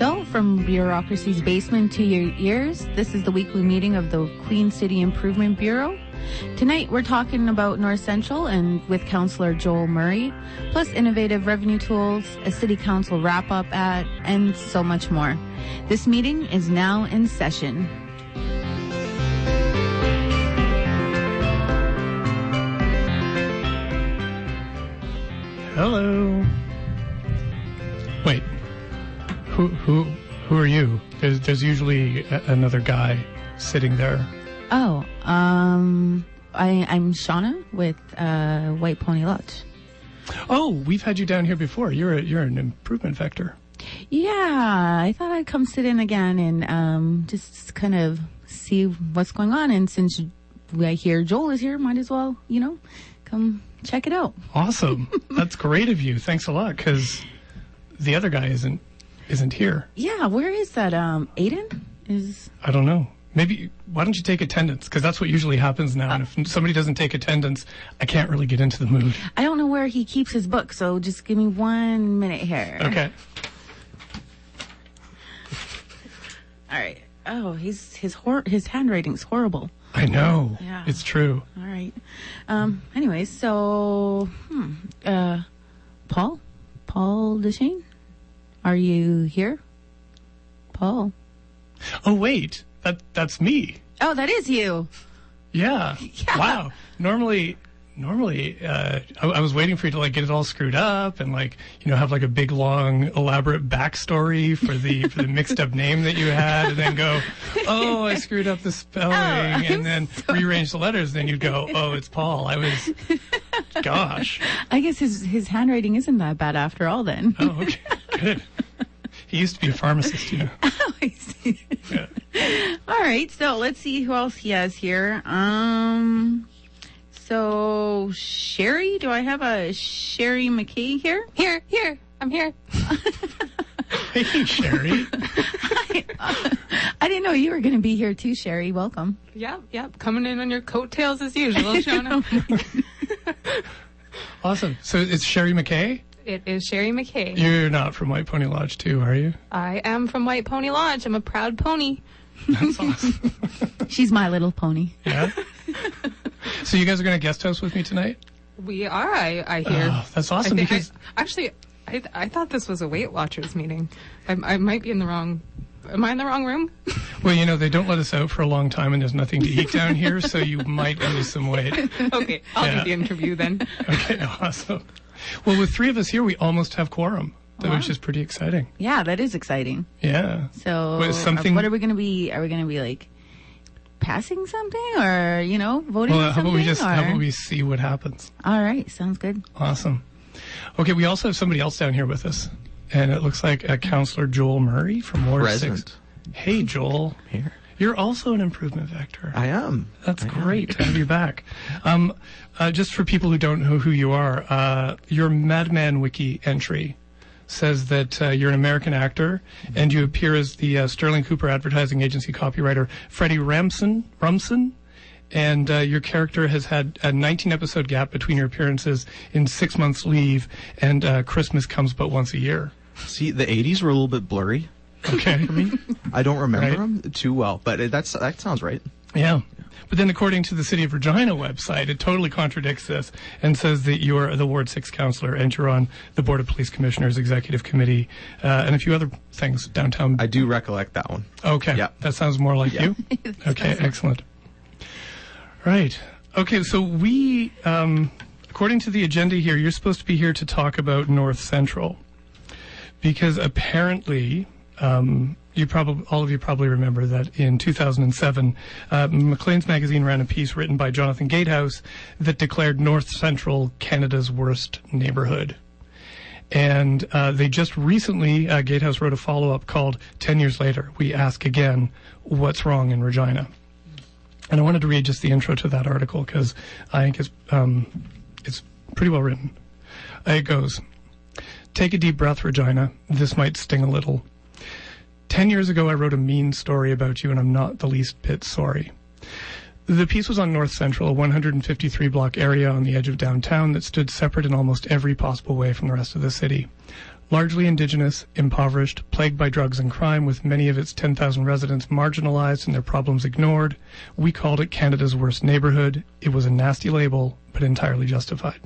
So, from bureaucracy's basement to your ears, this is the weekly meeting of the Queen City Improvement Bureau. Tonight, we're talking about North Central and with Councillor Joel Murray, plus innovative revenue tools, a city council wrap up at, and so much more. This meeting is now in session. Hello. Wait. Who who who are you? There's there's usually a, another guy sitting there. Oh, um, I, I'm Shauna with uh, White Pony Lodge. Oh, we've had you down here before. You're a, you're an improvement vector. Yeah, I thought I'd come sit in again and um, just kind of see what's going on. And since I hear Joel is here, might as well, you know, come check it out. Awesome. That's great of you. Thanks a lot. Because the other guy isn't isn't here. Yeah, where is that? Um, Aiden is. I don't know. Maybe why don't you take attendance? Because that's what usually happens now. and if somebody doesn't take attendance, I can't really get into the mood. I don't know where he keeps his book, so just give me one minute here. Okay. All right. Oh, he's his hor- his handwriting's horrible. I know. Yeah. It's true. All right. Um. Anyways, so hmm, uh, Paul, Paul Dechene, are you here? Paul. Oh wait, that that's me. Oh, that is you. Yeah. Yeah. Wow. Normally, normally, uh, I, I was waiting for you to like get it all screwed up and like you know have like a big long elaborate backstory for the for the mixed up name that you had, and then go, oh, I screwed up the spelling, I'm and then rearrange the letters. and Then you'd go, oh, it's Paul. I was, gosh. I guess his his handwriting isn't that bad after all. Then. Oh, okay, good. He used to be a pharmacist, you know. Oh, I see. Yeah. All right, so let's see who else he has here. Um, so Sherry, do I have a Sherry McKay here? Here, here, I'm here. Hey, Sherry. I didn't know you were going to be here too, Sherry. Welcome. Yep, yep, coming in on your coattails as usual, Shauna. Awesome. So it's Sherry McKay. It is Sherry McKay. You're not from White Pony Lodge, too, are you? I am from White Pony Lodge. I'm a proud pony. That's awesome. She's my little pony. Yeah. so you guys are going to guest host with me tonight? We are, I, I hear. Oh, that's I awesome think- because I, actually, I, I thought this was a Weight Watchers meeting. I, I might be in the wrong. Am I in the wrong room? well, you know they don't let us out for a long time, and there's nothing to eat down here, so you might lose some weight. okay, I'll Yeah. do the interview then. Okay, awesome. Well, with three of us here, we almost have quorum, which is pretty exciting. Yeah, that is exciting. Yeah. So, Wait, uh, something- what are we going to be? Are we going to be like passing something, or you know, voting? Well, on how about we something, just how or- about we see what happens? All right, sounds good. Awesome. Okay, we also have somebody else down here with us, and it looks like a Counselor Joel Murray from Ward Present. Six. Hey, Joel. Here. You're also an improvement vector. I am. That's I am. great to have you back. Um, uh, just for people who don't know who you are, uh, your Mad Men Wiki entry says that uh, you're an American actor and you appear as the uh, Sterling Cooper Advertising Agency copywriter Freddie Ramson. Rumson. And uh, your character has had a 19 episode gap between your appearances in six months leave, and uh, Christmas comes but once a year. See, the 80s were a little bit blurry Okay. for me. I don't remember Right. them too well, but it, that's that sounds right. Yeah. But then, according to the City of Regina website, it totally contradicts this and says that you are the Ward 6 counselor and you're on the Board of Police Commissioners Executive Committee uh, and a few other things downtown. I do recollect that one. okay. Yeah. That sounds more like Yeah. you. Okay, excellent. Right. Okay, so we, um, according to the agenda here, you're supposed to be here to talk about North Central because apparently, um, you probably all of you probably remember that in 2007, uh, Maclean's magazine ran a piece written by Jonathan Gatehouse that declared North Central Canada's worst neighborhood. And uh, they just recently, uh, Gatehouse wrote a follow up called 10 Years Later, We Ask Again, What's Wrong in Regina? And I wanted to read just the intro to that article because I think it's, um, it's pretty well written. It goes Take a deep breath, Regina. This might sting a little. Ten years ago, I wrote a mean story about you, and I'm not the least bit sorry. The piece was on North Central, a 153 block area on the edge of downtown that stood separate in almost every possible way from the rest of the city. Largely indigenous, impoverished, plagued by drugs and crime, with many of its 10,000 residents marginalized and their problems ignored, we called it Canada's worst neighborhood. It was a nasty label, but entirely justified.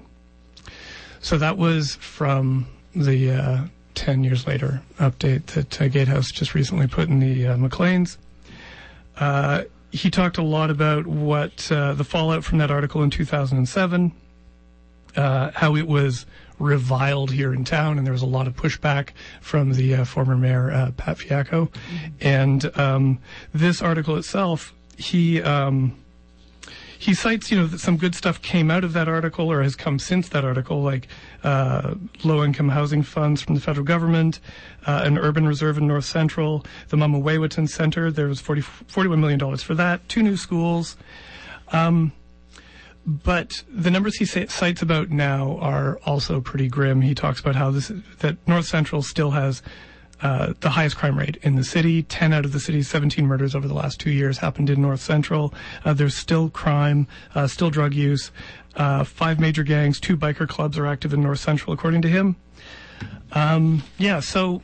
So that was from the uh, 10 years later update that uh, Gatehouse just recently put in the uh, Maclean's. Uh, he talked a lot about what uh, the fallout from that article in 2007, uh, how it was reviled here in town, and there was a lot of pushback from the uh, former mayor uh, Pat Fiacco. And um, this article itself, he. Um, he cites, you know, that some good stuff came out of that article or has come since that article, like uh, low-income housing funds from the federal government, uh, an urban reserve in North Central, the mâmawêyatitân Center. There was 40, $41 million for that, two new schools. Um, but the numbers he cites about now are also pretty grim. He talks about how this that North Central still has uh, the highest crime rate in the city. 10 out of the city's 17 murders over the last two years happened in North Central. Uh, there's still crime, uh, still drug use. Uh, five major gangs, two biker clubs are active in North Central, according to him. Um, yeah, so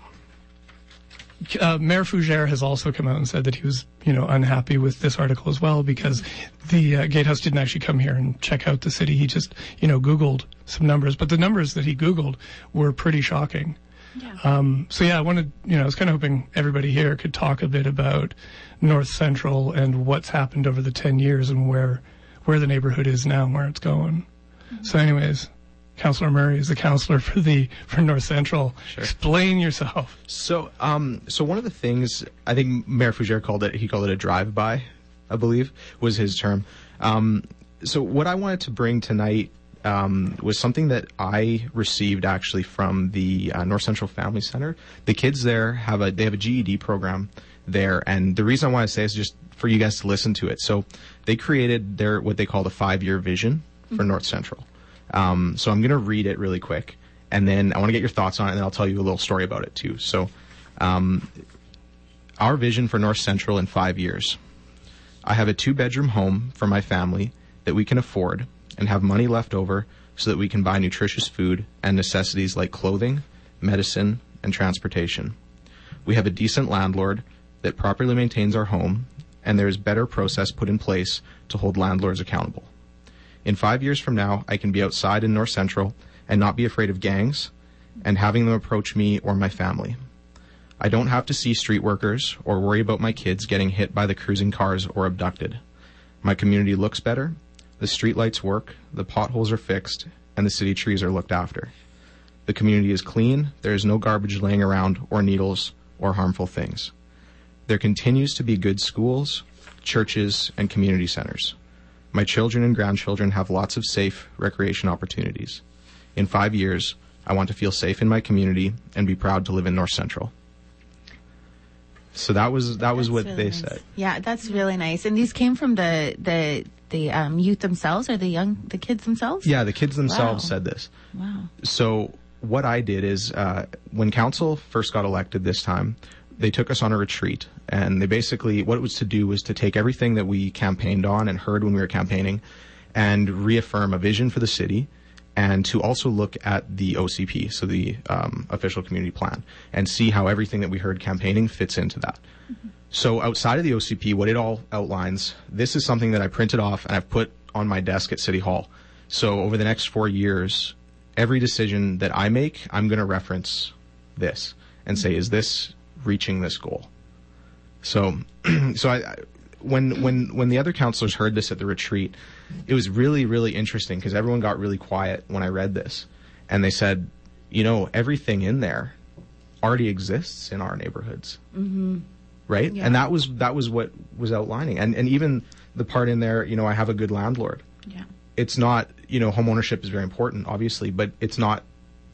uh, Mayor Fougere has also come out and said that he was, you know, unhappy with this article as well because the uh, Gatehouse didn't actually come here and check out the city. He just, you know, Googled some numbers, but the numbers that he Googled were pretty shocking. Yeah. Um, so yeah, I wanted, you know, I was kind of hoping everybody here could talk a bit about North Central and what's happened over the 10 years and where, where the neighborhood is now and where it's going. So anyways, Councillor Murray is the councillor for the, for North Central. Sure. Explain yourself. So, um, so one of the things I think Mayor Fougere called it, he called it a drive-by, I believe, was his term. Um, so what I wanted to bring tonight um, was something that I received actually from the uh, North Central Family Center. The kids there have a they have a GED program there, and the reason I want to say is just for you guys to listen to it. So they created their what they call the five-year vision for North Central. Um, so I'm going to read it really quick, and then I want to get your thoughts on it, and then I'll tell you a little story about it too. So, um, our vision for North Central in five years. I have a two-bedroom home for my family that we can afford and have money left over so that we can buy nutritious food and necessities like clothing, medicine, and transportation. We have a decent landlord that properly maintains our home, and there is better process put in place to hold landlords accountable. In five years from now, I can be outside in North Central and not be afraid of gangs and having them approach me or my family. I don't have to see street workers or worry about my kids getting hit by the cruising cars or abducted. My community looks better, the streetlights work, the potholes are fixed, and the city trees are looked after. The community is clean, there is no garbage laying around or needles or harmful things. There continues to be good schools, churches, and community centers. My children and grandchildren have lots of safe recreation opportunities. In five years, I want to feel safe in my community and be proud to live in North Central. So that was that was That's what really they nice. said. Yeah, that's really nice. And these came from the the the um, youth themselves or the young the kids themselves. Yeah, the kids themselves Wow. said this. Wow. So what I did is uh, when council first got elected this time, they took us on a retreat, and they basically what it was to do was to take everything that we campaigned on and heard when we were campaigning, and reaffirm a vision for the city, and to also look at the OCP, so the um, official community plan, and see how everything that we heard campaigning fits into that. So outside of the OCP, what it all outlines, this is something that I printed off and I've put on my desk at City Hall. So over the next four years, every decision that I make, I'm going to reference this and say, is this reaching this goal? So, so I, when when when the other counselors heard this at the retreat, it was really really interesting because everyone got really quiet when I read this, and they said, you know, everything in there already exists in our neighborhoods mm-hmm. Right? Yeah. And that was that was what was outlining, and and even the part in there, you know, I have a good landlord. Yeah. It's not, you know, home ownership is very important, obviously, but it's not.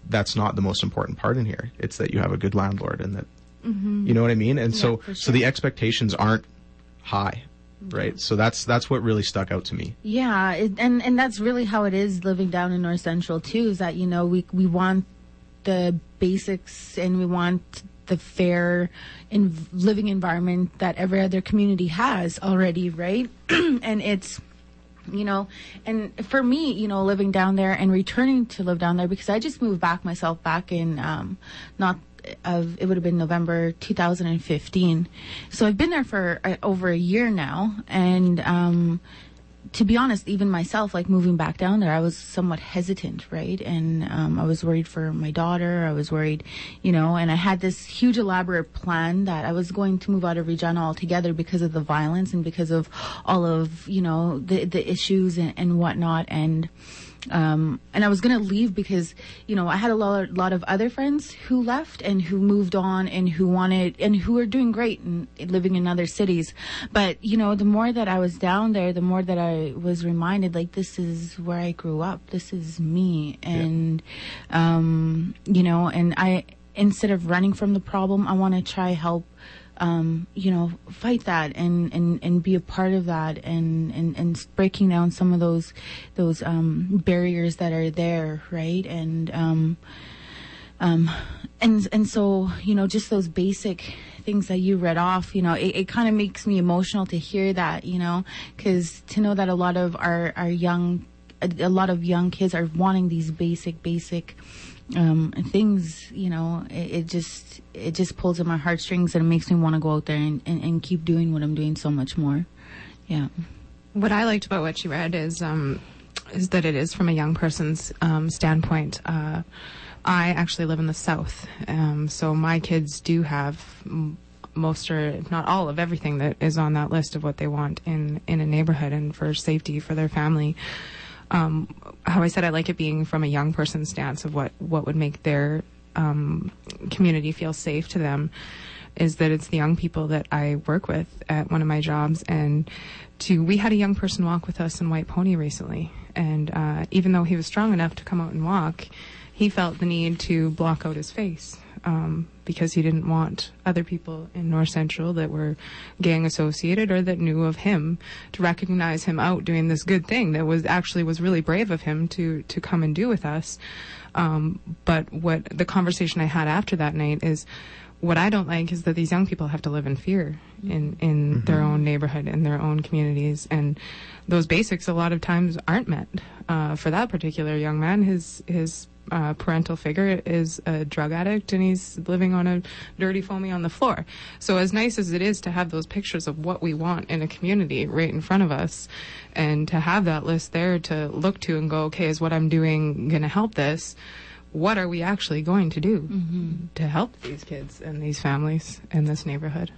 That's not the most important part in here. It's that you have a good landlord, and that mm-hmm. you know what I mean. And so, for so the expectations aren't high, mm-hmm. right? So that's that's what really stuck out to me. Yeah, it, and and that's really how it is living down in North Central too. Is that you know we we want the basics and we want the fair in living environment that every other community has already, right? and it's you know and for me you know living down there and returning to live down there because i just moved back myself back in um not of it would have been november 2015 so i've been there for uh, over a year now and um to be honest, even myself, like moving back down there, I was somewhat hesitant, right? And um, I was worried for my daughter. I was worried, you know, and I had this huge elaborate plan that I was going to move out of Regina altogether because of the violence and because of all of, you know, the the issues and, and whatnot. And um, and I was gonna leave because you know I had a lot, lot of other friends who left and who moved on and who wanted and who are doing great and living in other cities. But you know, the more that I was down there, the more that I was reminded like this is where I grew up. This is me, and um, you know, and I instead of running from the problem, I want to try help um, you know, fight that and, and, and be a part of that and, and, and breaking down some of those, those, um, barriers that are there, right? And, um, um, and, and so, you know, just those basic things that you read off, you know, it, it kind of makes me emotional to hear that, you know, cause to know that a lot of our, our young, a, a lot of young kids are wanting these basic, basic, um, things, you know, it, it, just it just pulls at my heartstrings and it makes me want to go out there and, and, and, keep doing what I'm doing so much more. Yeah. What I liked about what you read is um, is that it is from a young person's um, standpoint. Uh, I actually live in the south, um, so my kids do have most or not all of everything that is on that list of what they want in in a neighborhood and for safety for their family um, how I said I like it being from a young person's stance of what what would make their um, community feel safe to them is that it's the young people that I work with at one of my jobs. And to we had a young person walk with us in White Pony recently. And uh, even though he was strong enough to come out and walk he felt the need to block out his face um, because he didn't want other people in North Central that were gang associated or that knew of him to recognize him out doing this good thing that was actually was really brave of him to to come and do with us. Um, but what the conversation I had after that night is what I don't like is that these young people have to live in fear in in mm-hmm. their own neighborhood in their own communities and those basics a lot of times aren't met uh, for that particular young man his his uh, parental figure is a drug addict and he's living on a dirty foamy on the floor. So as nice as it is to have those pictures of what we want in a community right in front of us and to have that list there to look to and go, okay, is what I'm doing going to help this? What are we actually going to do mm-hmm. to help these kids and these families in this neighborhood?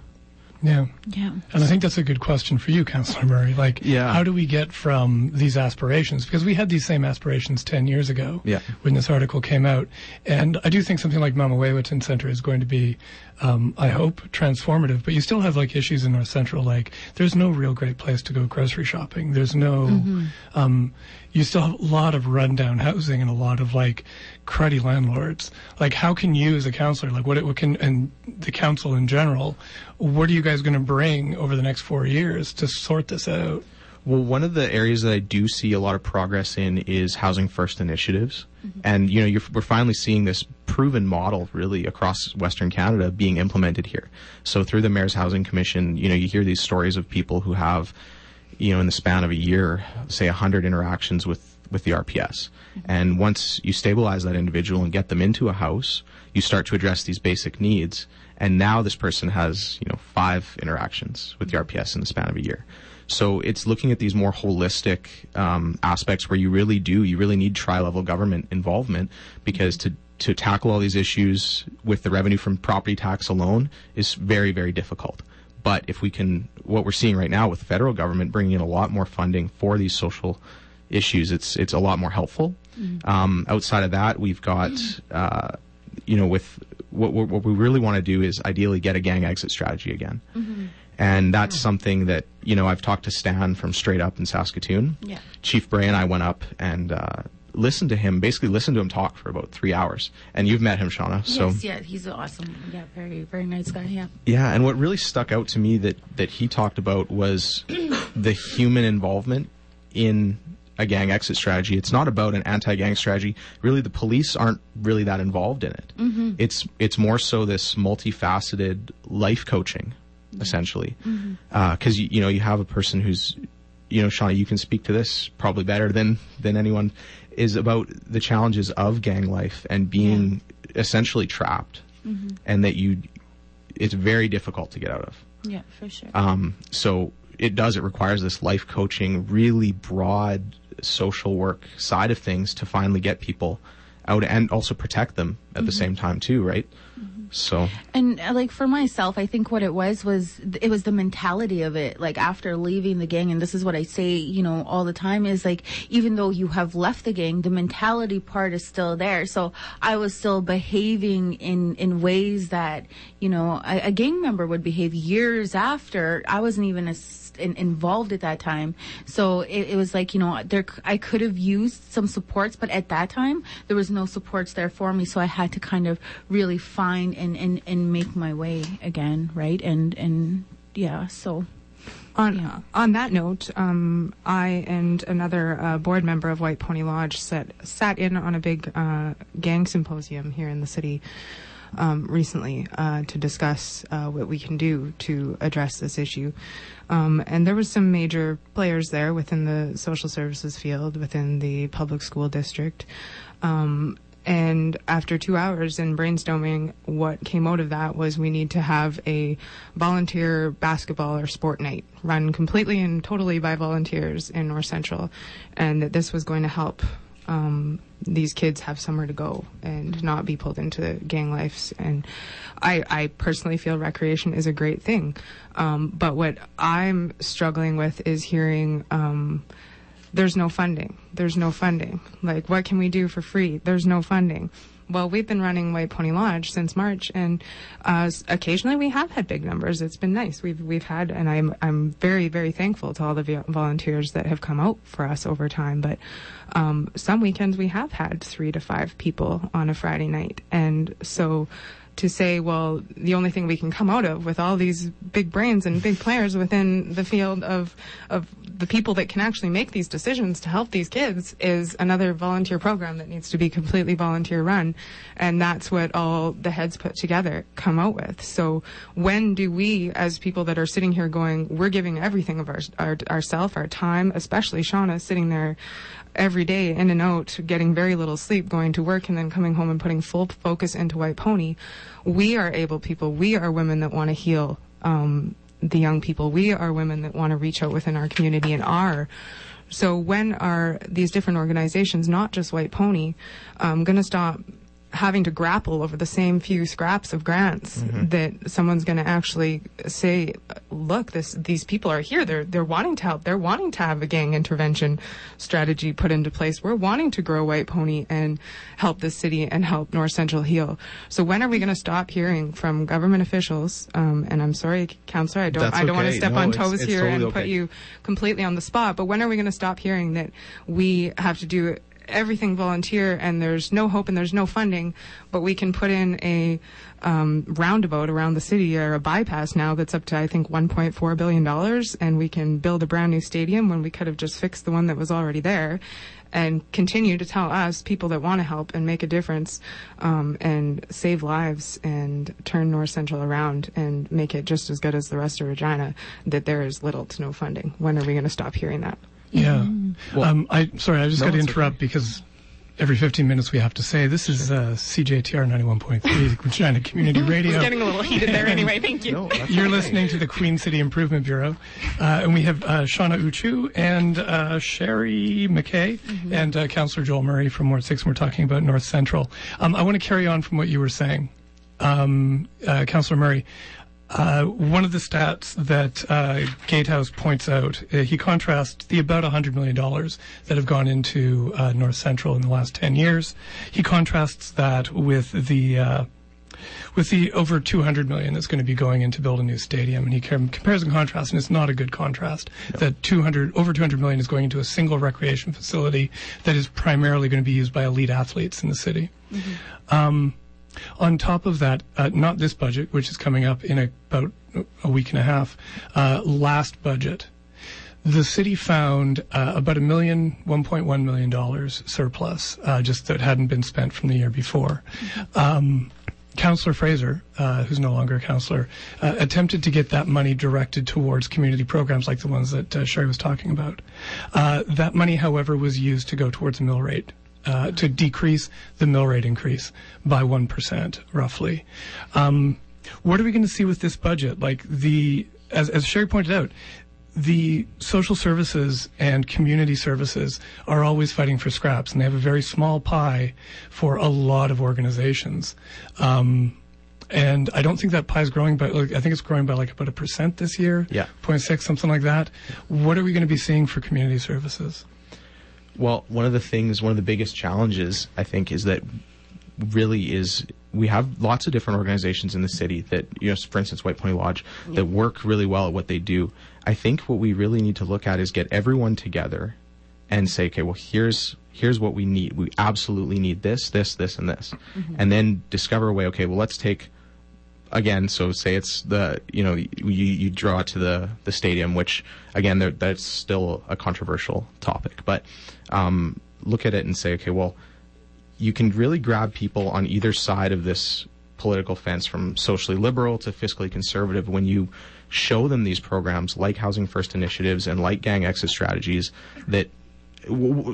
Yeah. Yeah. And I think that's a good question for you, Councillor Murray. Like, yeah. how do we get from these aspirations? Because we had these same aspirations 10 years ago yeah. when this article came out. And I do think something like mâmawêyatitân Center is going to be, um, I hope, transformative. But you still have like issues in North Central, like there's no real great place to go grocery shopping. There's no, mm-hmm. um, you still have a lot of rundown housing and a lot of like cruddy landlords. Like, how can you as a counselor, like what, what can, and the council in general, what are you guys going to bring over the next four years to sort this out? Well, one of the areas that I do see a lot of progress in is housing first initiatives, mm-hmm. and you know we're finally seeing this proven model really across Western Canada being implemented here. So through the Mayor's Housing Commission, you know you hear these stories of people who have, you know, in the span of a year, say hundred interactions with with the RPS, mm-hmm. and once you stabilize that individual and get them into a house, you start to address these basic needs and now this person has you know five interactions with the RPS in the span of a year. So it's looking at these more holistic um, aspects where you really do you really need tri-level government involvement because to to tackle all these issues with the revenue from property tax alone is very very difficult. But if we can, what we're seeing right now with the federal government bringing in a lot more funding for these social issues, it's it's a lot more helpful. Mm-hmm. Um, outside of that, we've got uh, you know with what, what we really want to do is ideally get a gang exit strategy again. Mm-hmm. And that's yeah. something that, you know, I've talked to Stan from STR8 UP in Saskatoon. Yeah. Chief Bray and I went up and uh, listened to him, basically listen to him talk for about three hours. And you've met him, Shauna. So yes, yeah, he's awesome. Yeah, very, very nice guy. Yeah. Yeah, and what really stuck out to me that that he talked about was the human involvement in a gang exit strategy. It's not about an anti-gang strategy. Really, the police aren't really that involved in it. Mm-hmm. It's it's more so this multifaceted life coaching, mm-hmm. essentially, because mm-hmm. uh, you, you know you have a person who's you know, Shauna, you can speak to this probably better than than anyone, is about the challenges of gang life and being essentially trapped, mm-hmm. and that you, it's very difficult to get out of. Yeah, for sure. Um, so it does. It requires this life coaching, really broad social work side of things to finally get people out and also protect them at the mm-hmm. same time too, right? Mm-hmm. So And uh, like for myself, I think what it was was it was the mentality of it. Like after leaving the gang, and this is what I say, you know, all the time is like even though you have left the gang, the mentality part is still there. So I was still behaving in in ways that you know a, a gang member would behave years after. I wasn't even as in, involved at that time. So it, it was like, you know, there, I could have used some supports, but at that time there was no supports there for me. So I had to kind of really find and, and, and make my way again. Right. And, and yeah, so. On Yeah. on that note, um, I and another uh, board member of White Pony Lodge sat sat in on a big uh, gang symposium here in the city um, recently uh, to discuss uh, what we can do to address this issue. Um, and there was some major players there within the social services field, within the public school district. Um, and after two hours in brainstorming, what came out of that was we need to have a volunteer basketball or sport night run completely and totally by volunteers in North Central, and that this was going to help um, these kids have somewhere to go and not be pulled into gang lives. And I, I personally feel recreation is a great thing, um, but what I'm struggling with is hearing. Um, there's no funding. There's no funding. Like, what can we do for free? There's no funding. Well, we've been running White Pony Lodge since March, and uh, occasionally we have had big numbers. It's been nice. We've we've had, and I'm I'm very very thankful to all the volunteers that have come out for us over time. But um, some weekends we have had three to five people on a Friday night, and so to say, well, the only thing we can come out of with all these big brains and big players within the field of of the people that can actually make these decisions to help these kids is another volunteer program that needs to be completely volunteer run, and that's what all the heads put together come out with. So when do we, as people that are sitting here going, we're giving everything of our, our ourself, our time, especially Shauna sitting there every day in and out, getting very little sleep, going to work, and then coming home and putting full focus into White Pony. We are able people. We are women that want to heal um, the young people. We are women that want to reach out within our community and are. So when are these different organizations, not just White Pony, um, going to stop having to grapple over the same few scraps of grants that someone's going to actually say, look, this these people are here. They're they're wanting to help. They're wanting to have a gang intervention strategy put into place. We're wanting to grow White Pony and help the city and help North Central heal. So when are we going to stop hearing from government officials? Um, and I'm sorry, Councillor, I don't That's I don't want to step No, on toes it's here totally and put you completely on the spot. But when are we going to stop hearing that we have to do everything volunteer and there's no hope and there's no funding, but we can put in a um, roundabout around the city or a bypass now that's up to I think 1.4 billion dollars, and we can build a brand new stadium when we could have just fixed the one that was already there. And continue to tell us, people that want to help and make a difference, um, and save lives and turn North Central around and make it just as good as the rest of Regina, that there is little to no funding. When are we going to stop hearing that? Yeah. Well- um, I sorry, I just No, got to it's interrupt because every 15 minutes we have to say this is uh, CJTR 91.3 Regina Community Radio. Getting a little heated there anyway. Thank you. no, You're okay. listening to the Queen City Improvement Bureau, uh, and we have uh, Shauna Oochoo and uh, Sherry McKay and uh, Councillor Joel Murray from Ward Six. And we're talking about North Central. Um, I want to carry on from what you were saying, um, uh, Councillor Murray. Uh, one of the stats that uh, Gatehouse points out, uh, he contrasts the about $100 million that have gone into uh, North Central in the last 10 years. He contrasts that with the uh, with the over 200 million that's going to be going in to build a new stadium, and he com- compares and contrasts, and it's not a good contrast. That 200 over 200 million is going into a single recreation facility that is primarily going to be used by elite athletes in the city. Um, on top of that, uh, not this budget, which is coming up in about a week and a half, uh, last budget, the city found uh, about a million, 1.1 million dollars surplus, uh, just that hadn't been spent from the year before. Um, Councillor Fraser, uh, who's no longer a councillor, uh, attempted to get that money directed towards community programs like the ones that uh, Sherry was talking about. Uh, that money, however, was used to go towards a mill rate. Uh, to decrease the mill rate increase by 1%, roughly. Um, what are we going to see with this budget? Like the, as, as Sherry pointed out, the social services and community services are always fighting for scraps, and they have a very small pie for a lot of organizations. Um, and I don't think that pie is growing by. Like, I think it's growing by like about a percent this year. Yeah. 0.6, something like that. What are we going to be seeing for community services? Well, one of the things, one of the biggest challenges, I think, is that really is we have lots of different organizations in the city that, you know, for instance, White Pony Lodge, that work really well at what they do. I think what we really need to look at is get everyone together and say, okay, well, here's here's what we need. We absolutely need this, this, this, and this, mm-hmm. and then discover a way. Okay, well, let's take again. So say it's the you know you, you draw to the the stadium, which again that's still a controversial topic, but um, look at it and say, okay, well, you can really grab people on either side of this political fence from socially liberal to fiscally conservative when you show them these programs like housing first initiatives and like gang exit strategies that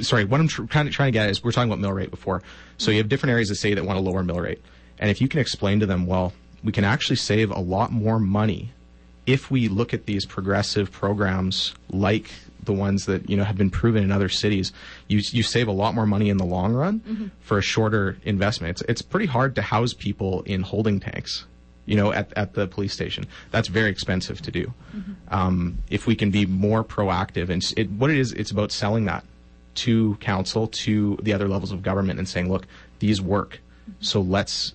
sorry what i'm tr- kind of trying to get is we're talking about mill rate before so you have different areas of city that want a lower mill rate and if you can explain to them well we can actually save a lot more money if we look at these progressive programs like the ones that you know have been proven in other cities, you you save a lot more money in the long run mm-hmm. for a shorter investment. It's it's pretty hard to house people in holding tanks, you know, at at the police station. That's very expensive to do. Mm-hmm. Um, if we can be more proactive and it, what it is, it's about selling that to council, to the other levels of government, and saying, look, these work. Mm-hmm. So let's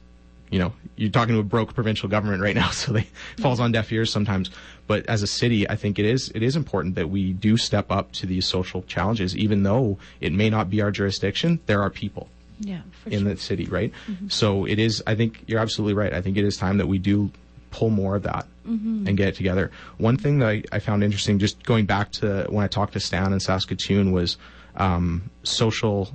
you know, you're talking to a broke provincial government right now, so they falls on deaf ears sometimes. But as a city, I think it is it is important that we do step up to these social challenges, even though it may not be our jurisdiction. There are people Yeah, in sure. the city, right? So it is. I think you're absolutely right. I think it is time that we do pull more of that and get it together. One thing that I, I found interesting, just going back to when I talked to Stan in Saskatoon, was um, social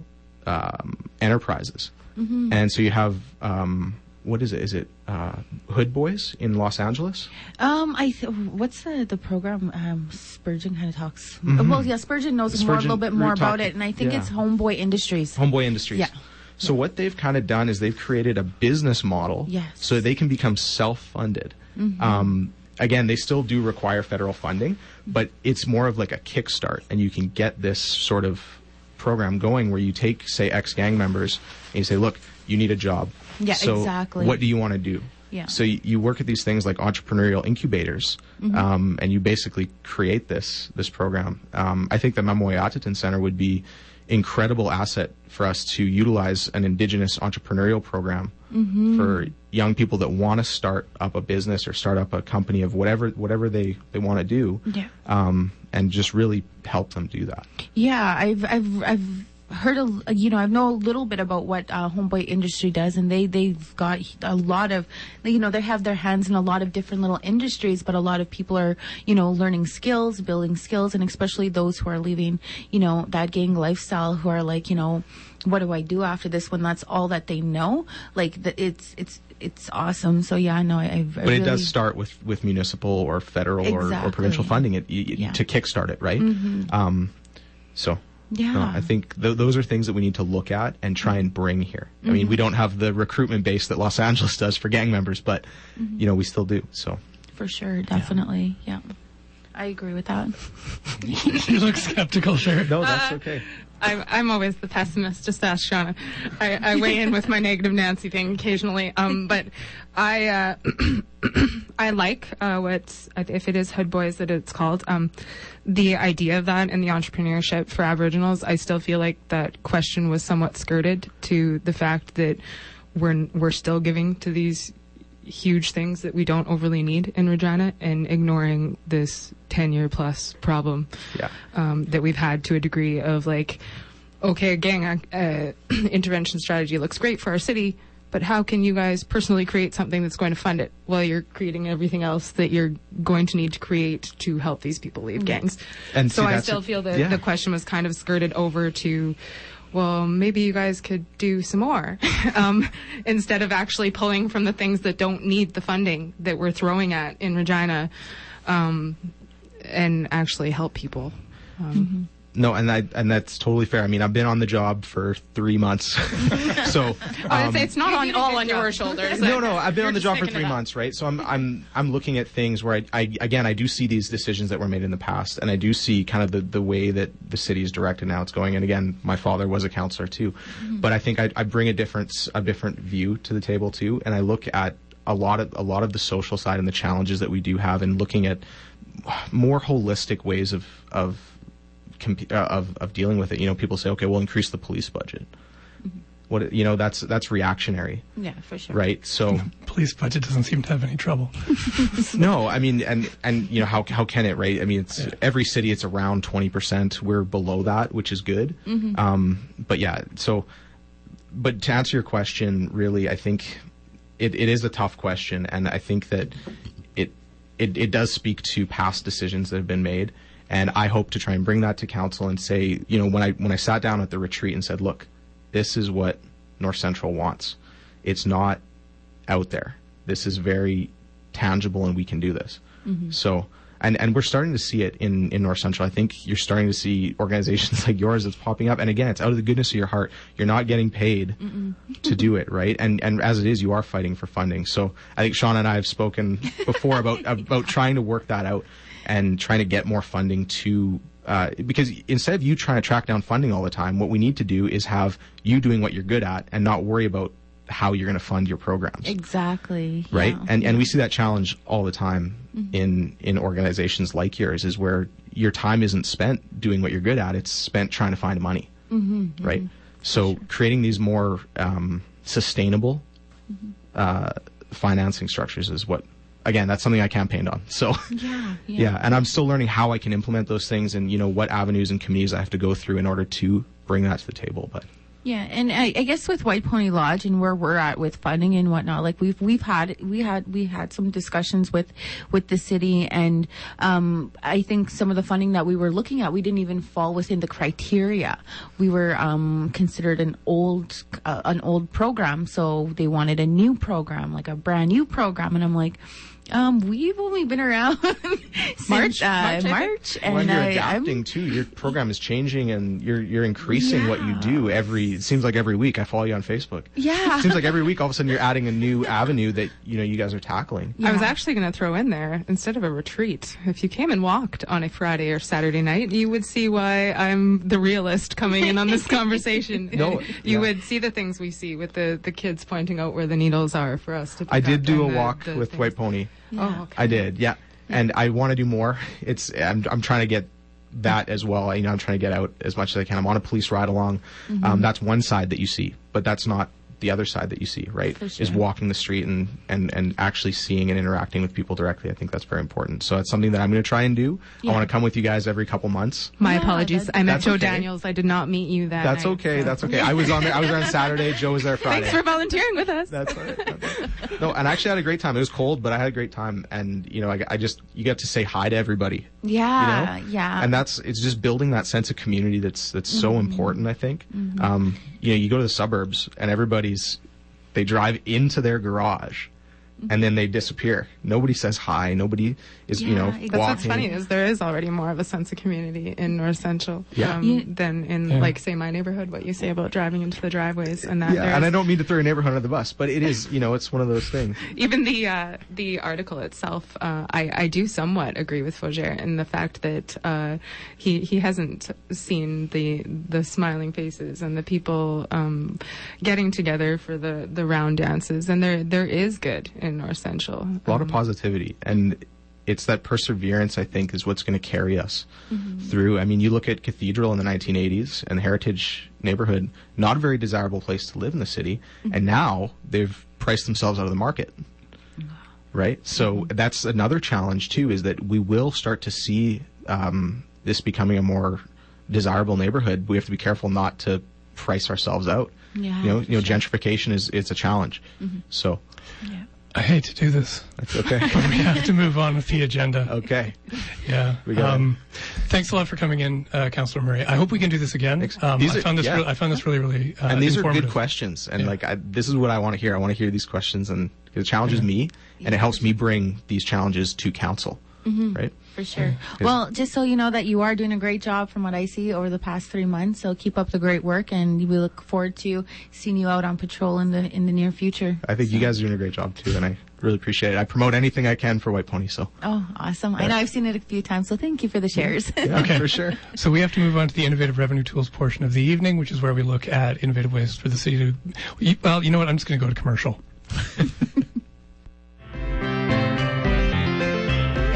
um, enterprises, and so you have. Um, what is it? Is it uh, Hood Boys in Los Angeles? Um, I th- what's the the program? Um, Spurgeon kind of talks. Well, yeah, Spurgeon knows more a little bit more about it, and I think yeah. it's Homeboy Industries. Homeboy Industries. Yeah. So what they've kind of done is they've created a business model Yes. so they can become self-funded. Um, again, they still do require federal funding, but it's more of like a kickstart, and you can get this sort of program going where you take, say, ex-gang members and you say, "Look, you need a job. Yeah, so exactly. What do you want to do?" Yeah. So you, you work at these things like entrepreneurial incubators, Mm-hmm. um, and you basically create this this program. Um, I think the Mamoy Center would be incredible asset for us to utilize an indigenous entrepreneurial program Mm-hmm. for young people that want to start up a business or start up a company of whatever whatever they, they want to do, Yeah. um, and just really help them do that. Yeah, I've I've I've heard a you know I know a little bit about what uh, Homeboy Industry does, and they they've got a lot of you know they have their hands in a lot of different little industries, but a lot of people are you know learning skills, building skills, and especially those who are leaving you know that gang lifestyle, who are like you know what do I do after this when that's all that they know? Like the, it's it's it's awesome. So yeah, no, I, I've. But it does start with, with municipal or federal or, or provincial funding it, y- Yeah. to kickstart it, right? Um, so Yeah. no, I think th- those are things that we need to look at and try and bring here. I mean, Mm-hmm. we don't have the recruitment base that Los Angeles does for gang members, but Mm-hmm. you know we still do. So for sure, definitely, yeah. I agree with that. you look skeptical, Sherry. no, that's okay. I'm, I'm always the pessimist. Just ask Shauna. I, I weigh in with my negative Nancy thing occasionally. Um, but I uh, I like uh, what's if it is Hood Boys that it's called. Um, the idea of that and the entrepreneurship for Aboriginals. I still feel like that question was somewhat skirted to the fact that we're we're still giving to these huge things that we don't overly need in Regina and ignoring this 10 year plus problem Yeah. um, that we've had to a degree of like, okay, gang uh, intervention strategy looks great for our city, but how can you guys personally create something that's going to fund it while you're creating everything else that you're going to need to create to help these people leave gangs? And so see, I still a- feel that yeah. the question was kind of skirted over to well, maybe you guys could do some more um, instead of actually pulling from the things that don't need the funding that we're throwing at in Regina um, and actually help people. Um, No, and I and that's totally fair. I mean, I've been on the job for three months, so um, it's not on all on job. your shoulders. no, no, I've been on the job for three months, right? So I'm I'm I'm looking at things where I, I again I do see these decisions that were made in the past, and I do see kind of the the way that the city is directed now. It's going, and again, my father was a counselor too, but I think I, I bring a different s- a different view to the table too, and I look at a lot of a lot of the social side and the challenges that we do have, and looking at more holistic ways of of comp- uh, of of dealing with it. You know, people say, okay, we'll increase the police budget. What you know, that's that's reactionary, Yeah, for sure. right? So. Police budget doesn't seem to have any trouble. No, I mean, and and you know how how can it, right? I mean, it's every city it's around twenty percent. We're below that, which is good. Um, but yeah, so, but to answer your question, really, I think it, it is a tough question, and I think that it it it does speak to past decisions that have been made, and I hope to try and bring that to council and say, you know, when I when I sat down at the retreat and said, look, this is what North Central wants. It's not out there. This is very tangible and we can do this. Mm-hmm. So, and, and we're starting to see it in, in North Central. I think you're starting to see organizations like yours that's popping up. And again, it's out of the goodness of your heart. You're not getting paid to do it, right? And, and as it is, you are fighting for funding. So I think Sean and I have spoken before about, about trying to work that out and trying to get more funding to uh, because instead of you trying to track down funding all the time, what we need to do is have you doing what you're good at and not worry about how you're going to fund your programs. Exactly. right? Yeah. and and we see that challenge all the time in in organizations like yours is where your time isn't spent doing what you're good at it's spent trying to find money. Right? So creating these more um, sustainable uh, financing structures is what again that's something i campaigned on so yeah, yeah. yeah and i'm still learning how i can implement those things and you know what avenues and committees i have to go through in order to bring that to the table but Yeah, and I, I guess with White Pony Lodge and where we're at with funding and whatnot, like we've we've had we had we had some discussions with with the city, and um, I think some of the funding that we were looking at, we didn't even fall within the criteria. We were um, considered an old uh, an old program, so they wanted a new program, like a brand new program, and I'm like. Um, we've only been around since March? uh, March, March, and when you're I, adapting I'm, too, your program is changing and you're you're increasing what you do every. It seems like every week. I follow you on Facebook. yeah, It seems like every week, all of a sudden, you're adding a new avenue that you know you guys are tackling. I was actually going to throw in there instead of a retreat. If you came and walked on a Friday or Saturday night, you would see why I'm the realist coming in on this conversation. No, you yeah. would see the things we see with the, the kids pointing out where the needles are for us to. Pick I did up do a the- walk the with things. White Pony. Oh, okay. I did, yeah, and I want to do more. It's I'm I'm trying to get that as well. You know, I'm trying to get out as much as I can. I'm on a police ride along. Mm-hmm. Um, that's one side that you see, but that's not the other side that you see. Right? For Is walking the street and and and actually seeing and interacting with people directly. I think that's very important. So it's something that I'm going to try and do. I want to come with you guys every couple months. My Yeah, apologies. I met Joe okay. Daniels. I did not meet you that That's night, okay. so- That's okay. I was on there. I was on Saturday. Joe was there Friday. Thanks for volunteering with us. That's all right. That's all right. No, and I actually had a great time. It was cold, but I had a great time. And you know, I, I just you get to say hi to everybody. yeah, you know? yeah. And that's it's just building that sense of community that's that's so important. I think. Um, you know, you go to the suburbs and everybody's they drive into their garage. And then they disappear. Nobody says hi. Nobody is, you know, exactly. That's what's funny is there is already more of a sense of community in North Central Yeah. um, Yeah. than in Yeah. like say my neighborhood. What you say about driving into the driveways and that. Yeah, and I don't mean to throw your neighborhood under the bus, but it is, you know, it's one of those things. even the uh, the article itself, uh, I I do somewhat agree with Fougere in the fact that uh, he he hasn't seen the the smiling faces and the people um, getting together for the the round dances, and there there is good in North Central. a lot of positivity. And it's that perseverance i think is what's going to carry us through. I mean you look at cathedral in the 1980s and the heritage neighborhood not a very desirable place to live in the city. And now they've priced themselves out of the market. Right? So that's another challenge too is that we will start to see um, this becoming a more desirable neighborhood. We have to be careful not to price ourselves out. Yeah, you know you know gentrification is it's a challenge. So I hate to do this, That's okay. but we have to move on with the agenda. okay. Yeah. We got um, thanks a lot for coming in, uh, Councillor Murray. I hope we can do this again. Um, These I are- found this. yeah. Really, I found this really, really. Uh, and these are good questions and Yeah. like I, this is what i want to hear i want to hear these questions and it challenges me and it helps me bring these challenges to council Mm-hmm. right For sure. Well, just so you know that you are doing a great job from what I see over the past three months. So keep up the great work, and we look forward to seeing you out on patrol in the in the near future. i think you guys are doing a great job too and i really appreciate it i promote anything i can for white pony so Oh, awesome! I know I've seen it a few times, so thank you for the shares. yeah Okay. for sure So we have to move on to the innovative revenue tools portion of the evening, which is where we look at innovative ways for the city to. Well, you know what? I'm just going to go to commercial.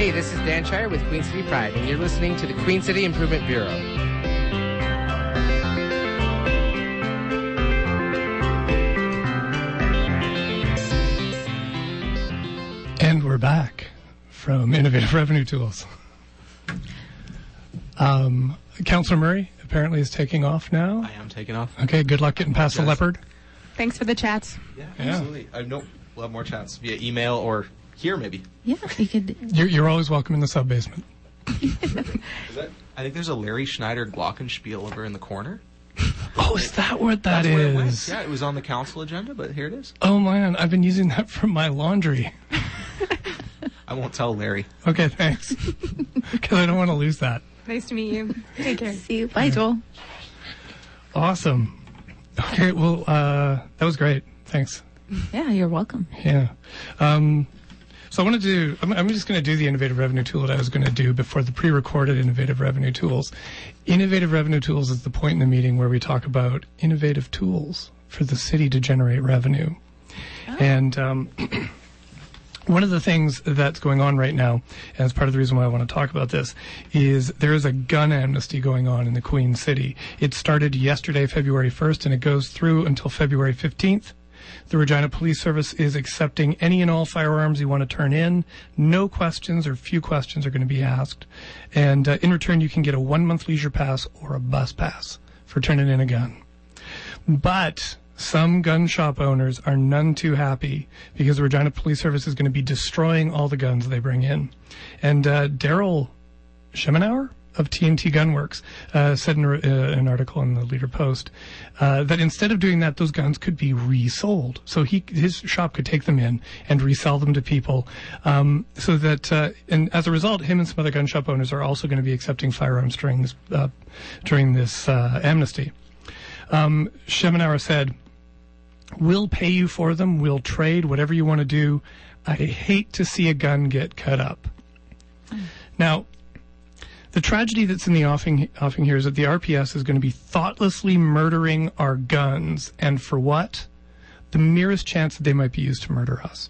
Hey, this is Dan Shire with Queen City Pride, and you're listening to the Queen City Improvement Bureau. And we're back from Innovative Revenue Tools. Um, Councillor Murray apparently is taking off now. i am taking off Okay, good luck getting past the leopard. Thanks for the chats. yeah, Yeah. absolutely i know we'll have more chats via email or here maybe yeah, you could. You're, you're always welcome in the sub basement. is that i think there's a larry schneider glockenspiel over in the corner Oh, is that what that That's where it went. yeah it was on the council agenda but here it is Oh man, I've been using that for my laundry. i won't tell larry Okay, thanks. Because I don't want to lose that. Nice to meet you. Take care. See you. Bye, Joel. Awesome. Okay, well, uh, that was great. Thanks. Yeah, you're welcome. Yeah. Um, so I want to do, I'm, I'm just going to do the innovative revenue tool that I was going to do before the pre-recorded innovative revenue tools. Innovative revenue tools is the point in the meeting where we talk about innovative tools for the city to generate revenue. And, um, one of the things that's going on right now, and it's part of the reason why I want to talk about this, is there is a gun amnesty going on in the Queen City. It started yesterday, February 1st, and it goes through until February 15th. The Regina Police Service is accepting any and all firearms you want to turn in. No questions or few questions are going to be asked. And uh, in return, you can get a one month leisure pass or a bus pass for turning in a gun. But some gun shop owners are none too happy because the Regina Police Service is going to be destroying all the guns they bring in. And uh, Daryl Schemenauer of TNT Gunworks uh, said in uh, an article in the Leader Post uh, that instead of doing that, those guns could be resold. So he his shop could take them in and resell them to people. Um, so that uh, and as a result, him and some other gun shop owners are also going to be accepting firearms during this uh, during this uh, amnesty. Um, said, We'll pay you for them. We'll trade whatever you want to do. I hate to see a gun get cut up. Now, the tragedy that's in the offing, offing here is that the RPS is going to be thoughtlessly murdering our guns. And for what? The merest chance that they might be used to murder us.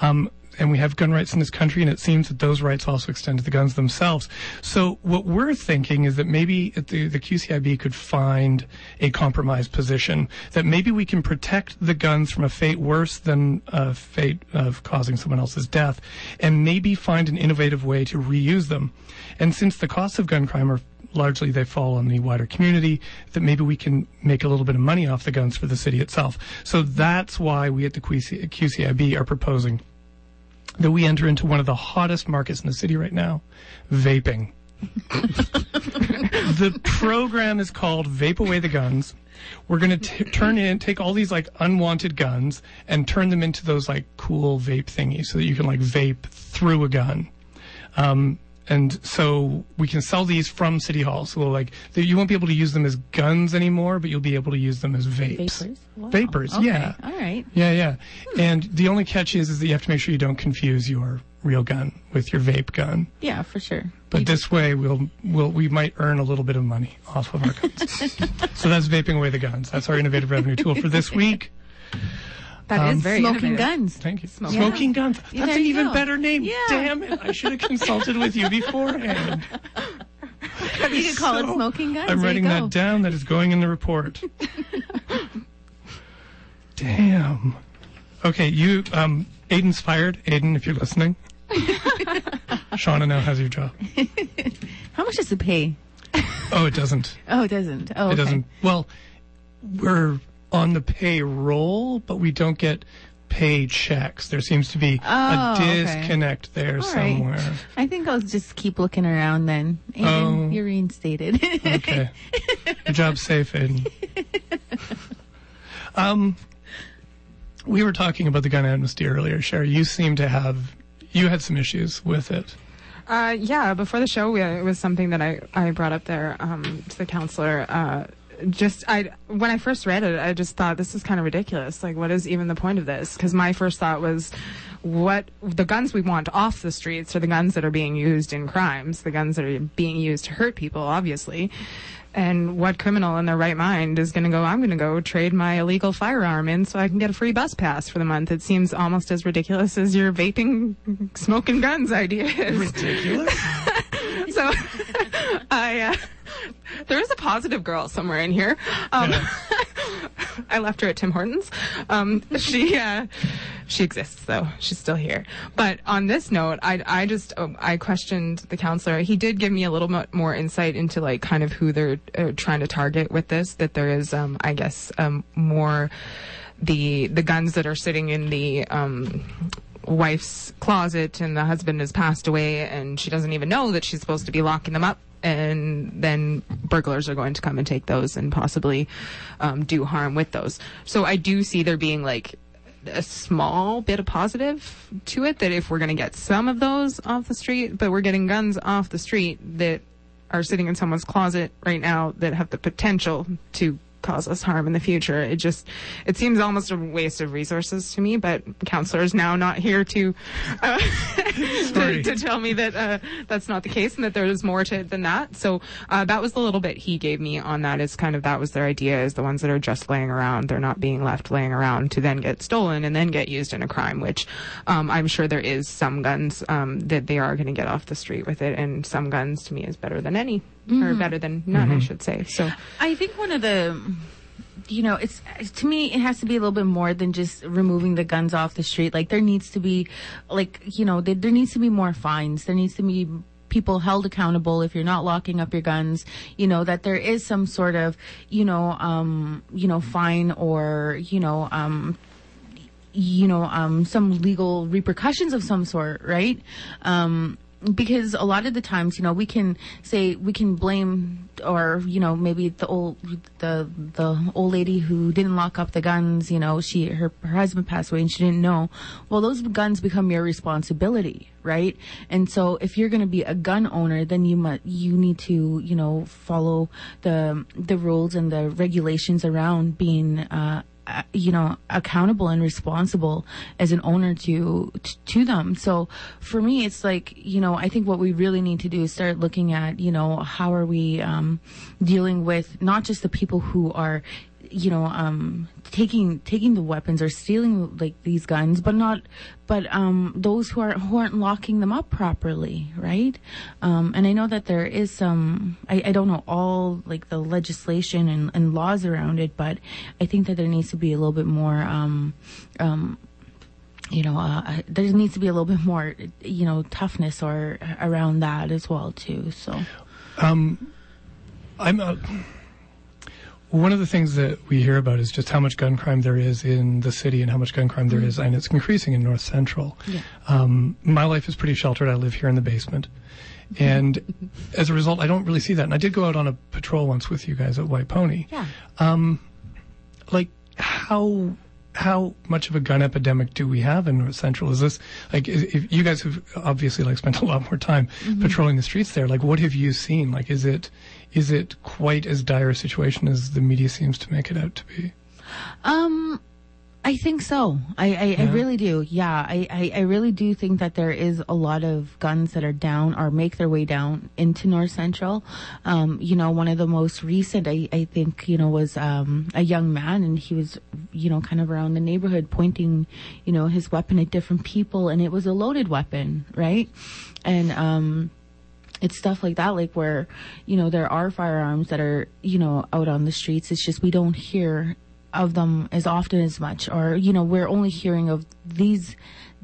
Um, and we have gun rights in this country, and it seems that those rights also extend to the guns themselves. So what we're thinking is that maybe the, the QCIB could find a compromise position that maybe we can protect the guns from a fate worse than a fate of causing someone else's death, and maybe find an innovative way to reuse them. And since the costs of gun crime are largely they fall on the wider community, that maybe we can make a little bit of money off the guns for the city itself. So that's why we at the QC, QCIB are proposing that we enter into one of the hottest markets in the city right now, vaping. the program is called Vape Away the Guns. We're going to turn in, take all these like unwanted guns and turn them into those like cool vape thingies so that you can like vape through a gun. Um, and so we can sell these from City Hall. So like you won't be able to use them as guns anymore, but you'll be able to use them as vapes. Vapors. Wow. Vapors, Okay. yeah. All right. Yeah, yeah. And the only catch is, is that you have to make sure you don't confuse your real gun with your vape gun. Yeah, for sure. But this way, we'll, we'll we might earn a little bit of money off of our guns. so that's vaping away the guns. That's our innovative revenue tool for this week. That is Um, very Smoking innovative. guns. Thank you. Smoking. Smoking guns. That's Yeah, an even go. better name. Yeah. Damn it! I should have consulted with you beforehand. You could call it smoking guns. I'm There writing that down. That is going in the report. Damn. Okay, you, um, Aiden's fired. Aiden, if you're listening. Shauna now has your job. How much does it pay? Oh, it doesn't. Oh, it doesn't. Oh, It okay. doesn't. Well, we're on the payroll, but we don't get pay checks. There seems to be Oh, a okay. disconnect there All right. somewhere. I think I'll just keep looking around then. Aiden, Oh. you're reinstated. Okay. Good job, safe, Aiden. Um, we were talking about the gun amnesty earlier, Sherry. You seem to have, you had some issues with it. Uh, yeah, before the show, we, it was something that I, I brought up there um, to the counselor. Uh, just I when I first read it, I just thought this is kind of ridiculous. Like, what is even the point of this? Because my first thought was, what the guns we want off the streets are the guns that are being used in crimes, the guns that are being used to hurt people, obviously. And what criminal in their right mind is going to go, I'm going to go trade my illegal firearm in so I can get a free bus pass for the month? It seems almost as ridiculous as your vaping, smoking guns idea is. Ridiculous. So I, uh, there is a positive girl somewhere in here. Um, Yeah. I left her at Tim Hortons. Um, she uh, she exists though. She's still here. But on this note, I I just um, I questioned the counselor. He did give me a little bit more insight into like kind of who they're uh, trying to target with this. That there is um, I guess um, more the the guns that are sitting in the um, wife's closet and the husband has passed away and she doesn't even know that she's supposed to be locking them up. And then burglars are going to come and take those and possibly um, do harm with those. So i do see there being like a small bit of positive to it that if we're going to get some of those off the street but we're getting guns off the street that are sitting in someone's closet right now that have the potential to cause us harm in the future. It just, it seems almost a waste of resources to me, but counselor is now not here to, uh, to, to tell me that, uh, that's not the case and that there is more to it than that. So, uh, that was the little bit he gave me on that is kind of, that was their idea is the ones that are just laying around. They're not being left laying around to then get stolen and then get used in a crime, which, um, I'm sure there is some guns, um, that they are going to get off the street with it. And some guns to me is better than any, or better than none, I should say. So, I think one of the, you know, it's to me it has to be a little bit more than just removing the guns off the street. Like there needs to be, like you know, there, there needs to be more fines. There needs to be people held accountable if you're not locking up your guns. You know that there is some sort of, you know, um, you know, fine or you know, um, you know, um, some legal repercussions of some sort, right? Um, because a lot of the times, you know, we can say we can blame, or you know, maybe the old the the old lady who didn't lock up the guns. You know, she her her husband passed away and she didn't know. Well, those guns become your responsibility, right? And so, if you're going to be a gun owner, then you must you need to you know follow the the rules and the regulations around being. Uh, you know accountable and responsible as an owner to to them. So for me it's like you know i think what we really need to do is start looking at you know how are we um dealing with not just the people who are you know um taking taking the weapons or stealing like these guns but not but um those who are who aren't locking them up properly right um and i know that there is some i, I don't know all like the legislation and, and laws around it but i think that there needs to be a little bit more um um you know, uh, there needs to be a little bit more, you know, toughness or around that as well too. So, um I'm uh, one of the things that we hear about is just how much gun crime there is in the city and how much gun crime there is, mm-hmm. and it's increasing in North Central. Yeah. Um, my life is pretty sheltered. I live here in the basement, and as a result, I don't really see that. And I did go out on a patrol once with you guys at White Pony. yeah. Um, like how how much of a gun epidemic do we have in North Central? Is this like if you guys have obviously like spent a lot more time mm-hmm. patrolling the streets there? Like, what have you seen? Like, is it is it quite as dire a situation as the media seems to make it out to be? Um, I think so. I, I, I really do. Yeah, I, I, I really do think that there is a lot of guns that are down or make their way down into North Central. Um, you know, one of the most recent, I, I think, you know, was um, a young man and he was, you know, kind of around the neighborhood pointing, you know, his weapon at different people and it was a loaded weapon, right? And, um, it's stuff like that, like where, you know, there are firearms that are, you know, out on the streets. It's just we don't hear of them as often as much, or, you know, we're only hearing of these,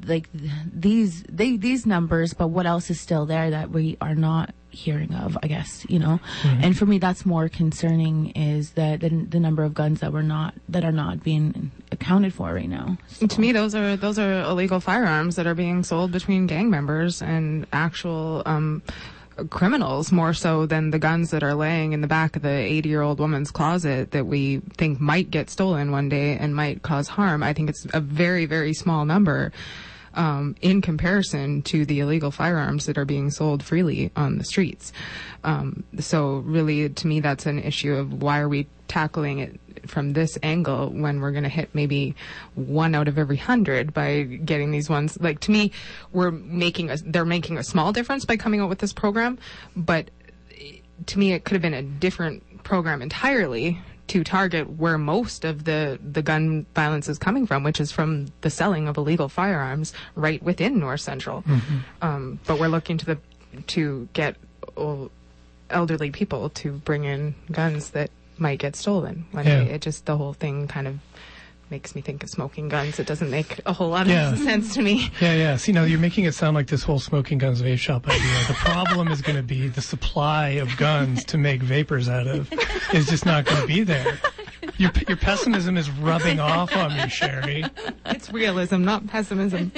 like these, they, these numbers, but what else is still there that we are not hearing of, I guess, you know? And for me, that's more concerning is that the, the number of guns that we're not, that are not being accounted for right now. So- To me, those are those are illegal firearms that are being sold between gang members and actual um, criminals, more so than the guns that are laying in the back of the 80 year old woman's closet that we think might get stolen one day and might cause harm. I think it's a very very small number. Um, in comparison to the illegal firearms that are being sold freely on the streets. Um, so really, to me, that's an issue of why are we tackling it from this angle when we're going to hit maybe one out of every hundred by getting these ones. Like to me, we're making a, they're making a small difference by coming out with this program, but to me, it could have been a different program entirely to target where most of the, the gun violence is coming from, which is from the selling of illegal firearms right within North Central. Um, but we're looking to the to get elderly people to bring in guns that might get stolen. One Yeah. day. It just the whole thing kind of makes me think of smoking guns. It doesn't make a whole lot Yeah. of sense to me. Yeah, yeah. See, now you're making it sound like this whole smoking guns vape shop idea. The problem is going to be the supply of guns to make vapors out of is just not going to be there. Your, your pessimism is rubbing off on me, Sherry. It's realism, not pessimism.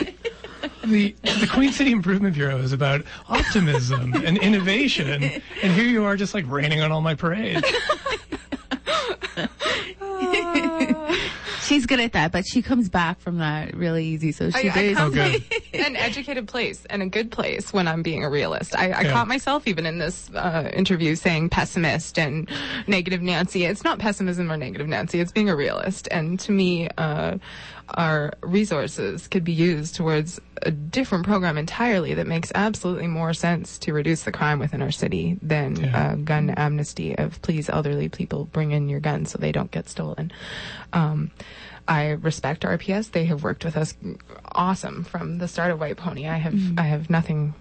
The, the Queen City Improvement Bureau is about optimism and innovation, and here you are just like raining on all my parade. She's good at that, but she comes back from that really easy. So she I, I come good. from an educated place and a good place when I'm being a realist. I, I Yeah. caught myself even in this uh, interview saying pessimist and negative Nancy. It's not pessimism or negative Nancy. It's being a realist. And to me, uh, our resources could be used towards a different program entirely that makes absolutely more sense to reduce the crime within our city than Yeah. gun amnesty of please elderly people bring in your guns so they don't get stolen. Um, I respect RPS. They have worked with us awesome from the start of White Pony. I have I have nothing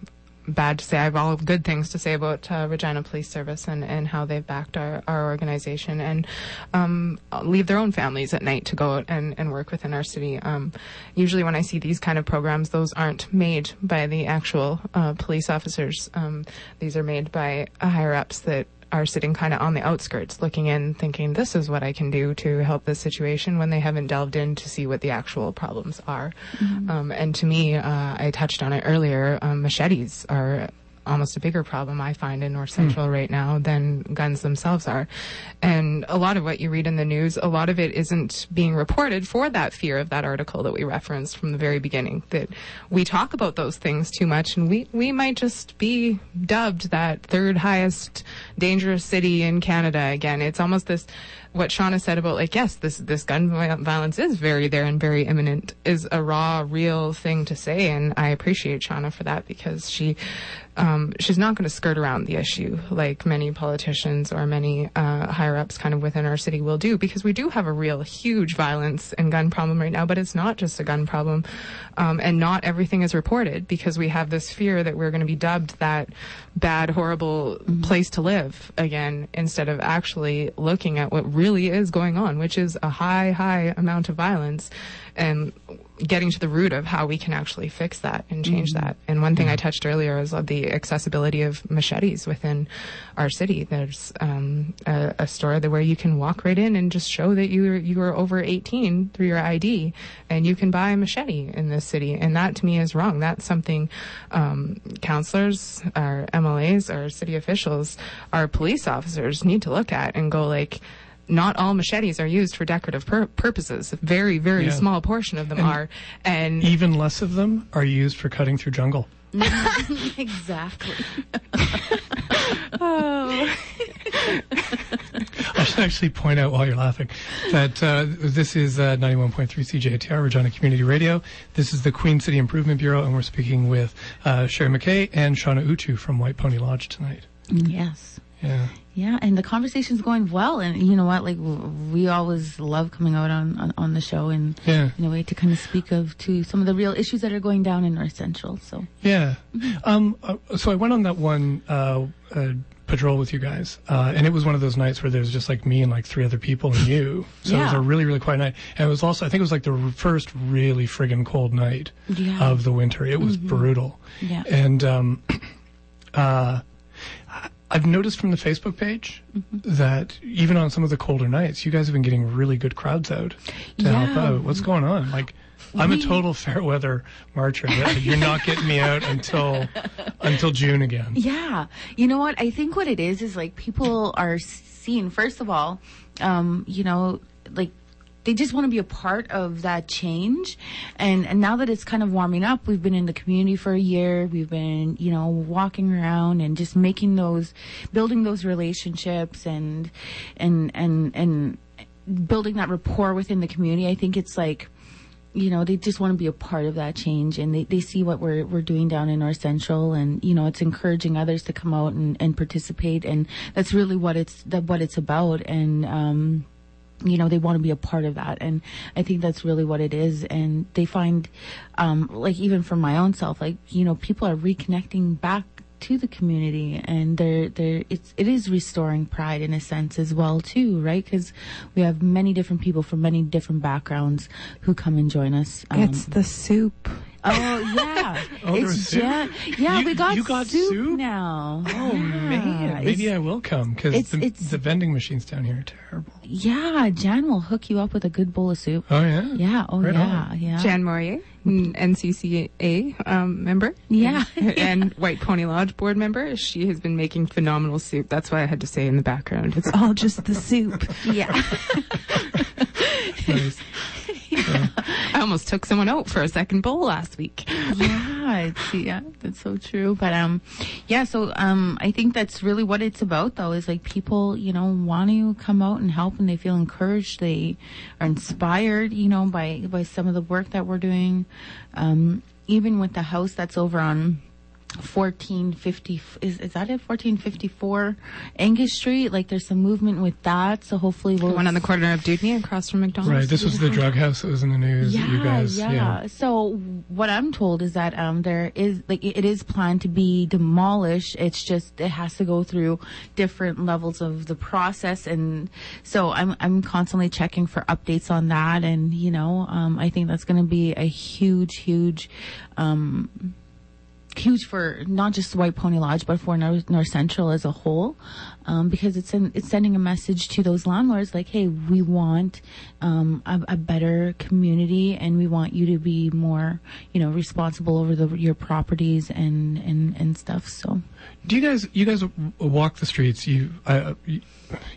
bad to say. I have all good things to say about uh, Regina Police Service and, and how they've backed our, our organization and um, leave their own families at night to go out and, and work within our city. Um, usually, when I see these kind of programs, those aren't made by the actual uh, police officers. Um, these are made by uh, higher ups that are sitting kind of on the outskirts looking in thinking this is what I can do to help this situation when they haven't delved in to see what the actual problems are. Um, and to me, uh, I touched on it earlier, um, machetes are almost a bigger problem I find in North hmm. Central right now than guns themselves are. And a lot of what you read in the news, a lot of it isn't being reported for that fear of that article that we referenced from the very beginning. That we talk about those things too much and we, we might just be dubbed that third highest dangerous city in Canada again. It's almost this what Shauna said about like yes, this this gun violence is very there and very imminent is a raw, real thing to say, and I appreciate Shauna for that because she um, she's not going to skirt around the issue like many politicians or many uh, higher ups kind of within our city will do because we do have a real huge violence and gun problem right now, but it's not just a gun problem, um, and not everything is reported because we have this fear that we're going to be dubbed that bad, horrible place to live again instead of actually looking at what really is going on, which is a high, high amount of violence and getting to the root of how we can actually fix that and change that. And one thing I touched earlier is the accessibility of machetes within our city. There's um, a, a store there where you can walk right in and just show that you you are over 18 through your ID, and you can buy a machete in this city. And that to me is wrong. That's something um, counselors, our MLAs, our city officials, our police officers need to look at and go like not all machetes are used for decorative pur- purposes. A very, very Yeah. small portion of them And are. And Even less of them are used for cutting through jungle. exactly. I should actually point out while you're laughing that uh, this is uh, 91.3 CJTR, Regina Community Radio. This is the Queen City Improvement Bureau, and we're speaking with uh, Sherry McKay and Shauna Oochoo from White Pony Lodge tonight. yes. Yeah. Yeah, and the conversation's going well, and you know what? Like we always love coming out on, on, on the show and Yeah. in a way to kind of speak of to some of the real issues that are going down in North Central. So Yeah. Um, uh, so I went on that one uh, uh, patrol with you guys, uh, and it was one of those nights where there was just like me and like three other people and you. So it was a really, really quiet night. And it was also, I think it was like the r- first really friggin' cold night Yeah. of the winter. It was brutal. Yeah. And um, uh, I've noticed from the Facebook page Mm-hmm. that even on some of the colder nights, you guys have been getting really good crowds out to help out. What's going on? Like, I'm a total fair weather marcher. You're not getting me out until until June again. Yeah. You know what? I think what it is is like people are seeing, first of all, um, you know, like they just want to be a part of that change. And, and now that it's kind of warming up, we've been in the community for a year. We've been, you know, walking around and just making those, building those relationships and, and, and, and building that rapport within the community. I think it's like, you know, they just want to be a part of that change and they, they see what we're, we're doing down in North Central and, you know, it's encouraging others to come out and, and participate. And that's really what it's, that, what it's about. And, um, you know, they want to be a part of that. And I think that's really what it is. And they find, um, like even for my own self, like, you know, people are reconnecting back to the community and they're, they're, it's, it is restoring pride in a sense as well too, right? Cause we have many different people from many different backgrounds who come and join us. Um, It's the soup. oh yeah. Oh, there it's was soup? ja- yeah, You- we got, you got soup, soup? now. Oh Yeah, man, maybe it's- I will come because it's- the, it's- the vending machines down here are terrible. Yeah, Jan will hook you up with a good bowl of soup. Oh yeah. Yeah, oh Right yeah, on. yeah. Jan Morier, n- NCCA um, member. Yeah. and White Pony Lodge board member. She has been making phenomenal soup. That's why I had to say in the background. It's all just the soup. yeah. Nice. I almost took someone out for a second bowl last week. yeah, it's, yeah, that's so true. But um, yeah, so um, I think that's really what it's about, though, is like people, you know, want to come out and help, and they feel encouraged, they are inspired, you know, by by some of the work that we're doing. Um, even with the house that's over on 1450 is is that it 1454 Angus Street like there's some movement with that so hopefully we'll one on the corner of Dewdney across from McDonald's. Right. This was the drug house that was in the news. that you guys. yeah. So what I'm told is that um there is like it it is planned to be demolished. It's just it has to go through different levels of the process, and so I'm I'm constantly checking for updates on that. And you know, um, I think that's going to be a huge, huge. Um, huge for not just White Pony Lodge, but for North, North Central as a whole, um, because it's in, it's sending a message to those landlords like, hey, we want um, a, a better community, and we want you to be more, you know, responsible over the, your properties and, and and stuff. So Do you guys you guys walk the streets? You uh, you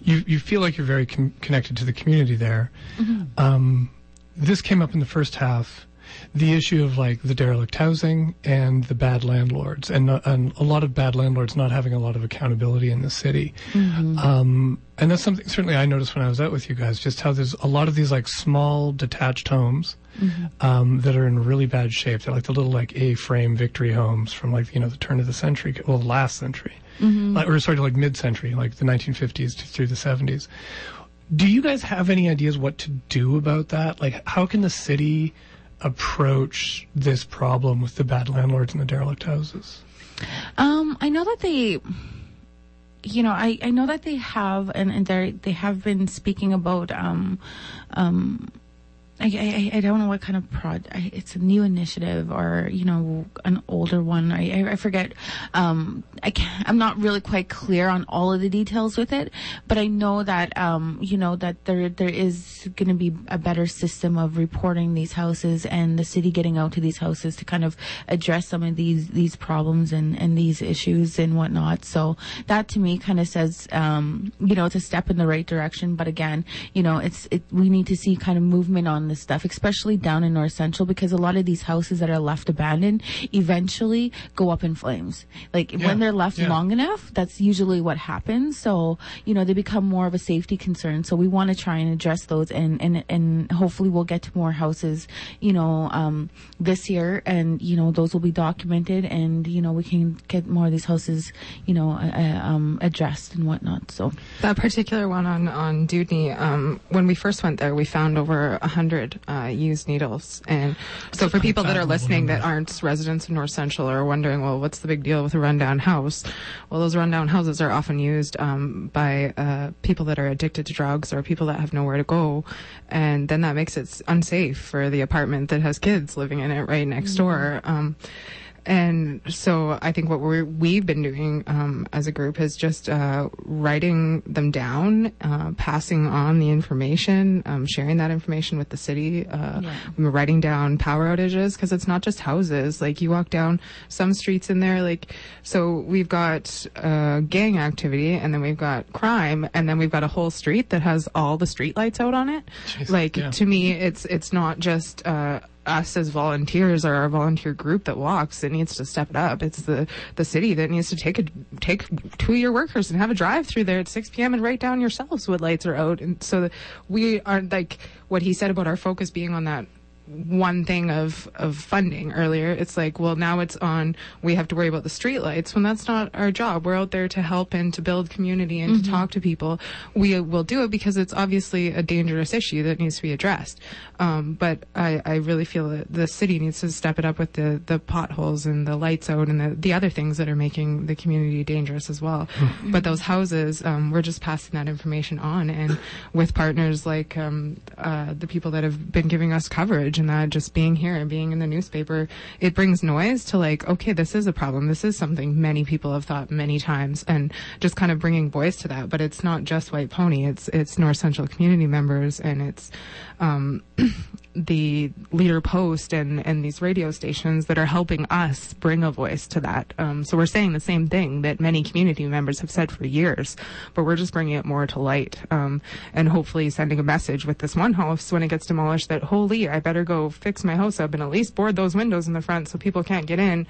you feel like you're very con- connected to the community there. Um, this came up in the first half. The issue of like the derelict housing and the bad landlords, and, uh, and a lot of bad landlords not having a lot of accountability in the city. Um, and that's something certainly I noticed when I was out with you guys, just how there's a lot of these like small detached homes um, that are in really bad shape. They're like the little like A-frame victory homes from like you know the turn of the century, well last century, like, or sorry, like mid-century, like the 1950s to through the 70s. Do you guys have any ideas what to do about that? Like, how can the city approach this problem with the bad landlords and the derelict houses? Um, I know that they, you know, I, I know that they have, and, and they they have been speaking about, um, um, I, I, I don't know what kind of prod. I, it's a new initiative or you know an older one. I, I, forget. Um, I can't, I'm not really quite clear on all of the details with it, but I know that um, you know that there there is going to be a better system of reporting these houses and the city getting out to these houses to kind of address some of these these problems and and these issues and whatnot. So that to me kind of says um, you know it's a step in the right direction, but again, you know it's it we need to see kind of movement on this stuff, especially down in North Central, because a lot of these houses that are left abandoned eventually go up in flames. Like Yeah, when they're left yeah. long enough, that's usually what happens. So, you know, they become more of a safety concern. So we want to try and address those and, and, and hopefully we'll get to more houses, you know, um, this year and, you know, those will be documented and, you know, we can get more of these houses, you know, uh, uh, um, addressed and whatnot. So, That particular one on on Dewdney, um, when we first went there, we found over a hundred uh, used needles. And so, for people that are listening that aren't residents of North Central or are wondering, well, what's the big deal with a rundown house? Well, those rundown houses are often used um, by uh, people that are addicted to drugs or people that have nowhere to go, and then that makes it unsafe for the apartment that has kids living in it right next door. Um, and so I think what we're, we've been doing um, as a group is just uh, writing them down, uh, passing on the information, um, sharing that information with the city. Uh, Yeah. We're writing down power outages because it's not just houses. Like you walk down some streets in there, like so we've got uh, gang activity, and then we've got crime, and then we've got a whole street that has all the street lights out on it. Jeez, like yeah. to me, it's it's not just. Us as volunteers or our volunteer group that walks that needs to step it up. It's the the city that needs to take a take two of your workers and have a drive through there at 6 p.m. and write down yourselves what lights are out. And so we aren't like what he said about our focus being on that one thing of of funding earlier. It's like well now it's on we have to worry about the streetlights. When that's not our job. We're out there to help and to build community and to talk to people. We will do it because it's obviously a dangerous issue that needs to be addressed. Um, but I, I really feel that the city needs to step it up with the the potholes and the lights out and the, the other things that are making the community dangerous as well. But those houses um, we're just passing that information on and with partners like um, uh, the people that have been giving us coverage and that just being here and being in the newspaper, it brings noise to like, okay, this is a problem. This is something many people have thought many times and just kind of bringing voice to that. But it's not just White Pony. It's, it's North Central community members and it's, um, the leader post and, and these radio stations that are helping us bring a voice to that. Um, so we're saying the same thing that many community members have said for years, but we're just bringing it more to light. Um, and hopefully sending a message with this one house when it gets demolished that, holy, I better go fix my house up and at least board those windows in the front so people can't get in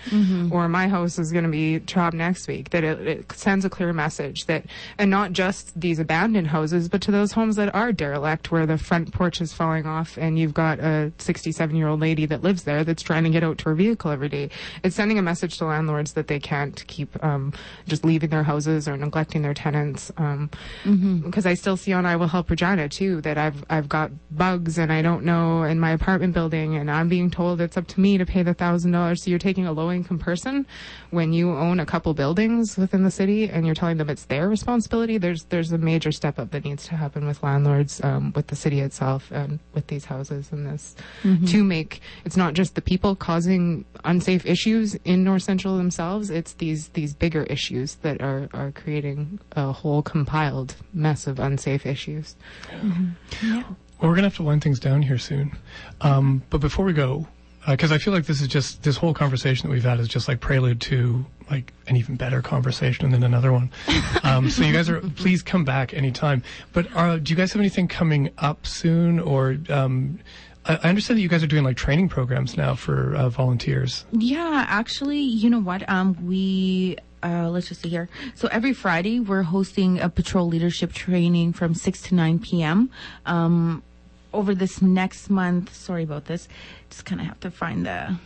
or my house is going to be chopped next week. That it, it sends a clear message that, and not just these abandoned houses, but to those homes that are derelict where the front porch is falling off and you've got a 67 year old lady that lives there that's trying to get out to her vehicle every day. It's sending a message to landlords that they can't keep um, just leaving their houses or neglecting their tenants. Um, Because I still see on I Will Help Regina too that I've I've got bugs and I don't know in my apartment building and I'm being told it's up to me to pay the thousand dollars. So you're taking a low income person when you own a couple buildings within the city and you're telling them it's their responsibility. There's there's a major step up that needs to happen with landlords, um, with the city itself, and with these houses and this to make it's not just the people causing unsafe issues in North Central themselves. It's these these bigger issues that are are creating a whole compiled mess of unsafe issues. Well, we're gonna have to wind things down here soon. Um, but before we go, because I feel like this is just this whole conversation that we've had is just like prelude to like an even better conversation and then another one. Um, so you guys are please come back anytime. But are, do you guys have anything coming up soon or? Um, I understand that you guys are doing like training programs now for uh, volunteers. Yeah, actually, you know what? Um, we uh, let's just see here. So every Friday we're hosting a patrol leadership training from six to nine p.m. Um, over this next month. Sorry about this. Just kind of have to find the.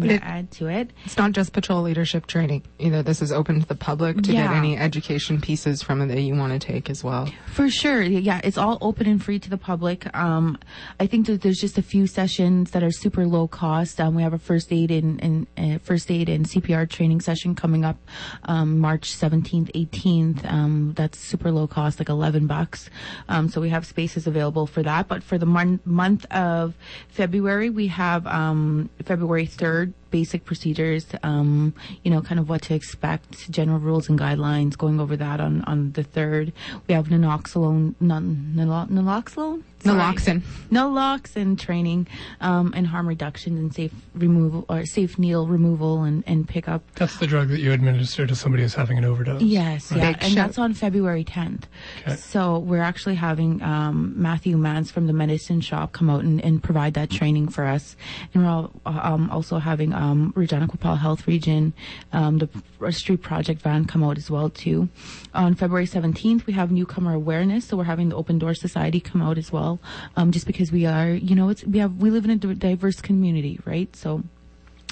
Gonna It- add to it. It's not just patrol leadership training either. This is open to the public to get any education pieces from it that you want to take as well. For sure. Yeah, it's all open and free to the public. Um, I think that there's just a few sessions that are super low cost. Um, we have a first aid and, and uh, first aid and CPR training session coming up um, March 17th, 18th. Um, that's super low cost, like 11 bucks. Um, so we have spaces available for that. But for the mon- month of February, we have um, February 3rd word basic procedures, um, you know, kind of what to expect, general rules and guidelines, going over that on, on the third. We have naloxone, non, nalo- naloxone? Sorry. Naloxone. Naloxone training, um, and harm reduction and safe removal, or safe needle removal and, and pickup. That's the drug that you administer to somebody who's having an overdose. Yes, yeah, Big and shout. that's on February 10th. Okay. So we're actually having um, Matthew Mans from the medicine shop come out and, and provide that training for us, and we're all, um, also having um, Regina Qu'Appelle Health Region, um, the Street Project van come out as well too. On February 17th, we have newcomer awareness, so we're having the Open Door Society come out as well, um, just because we are, you know, it's we have we live in a diverse community, right? So.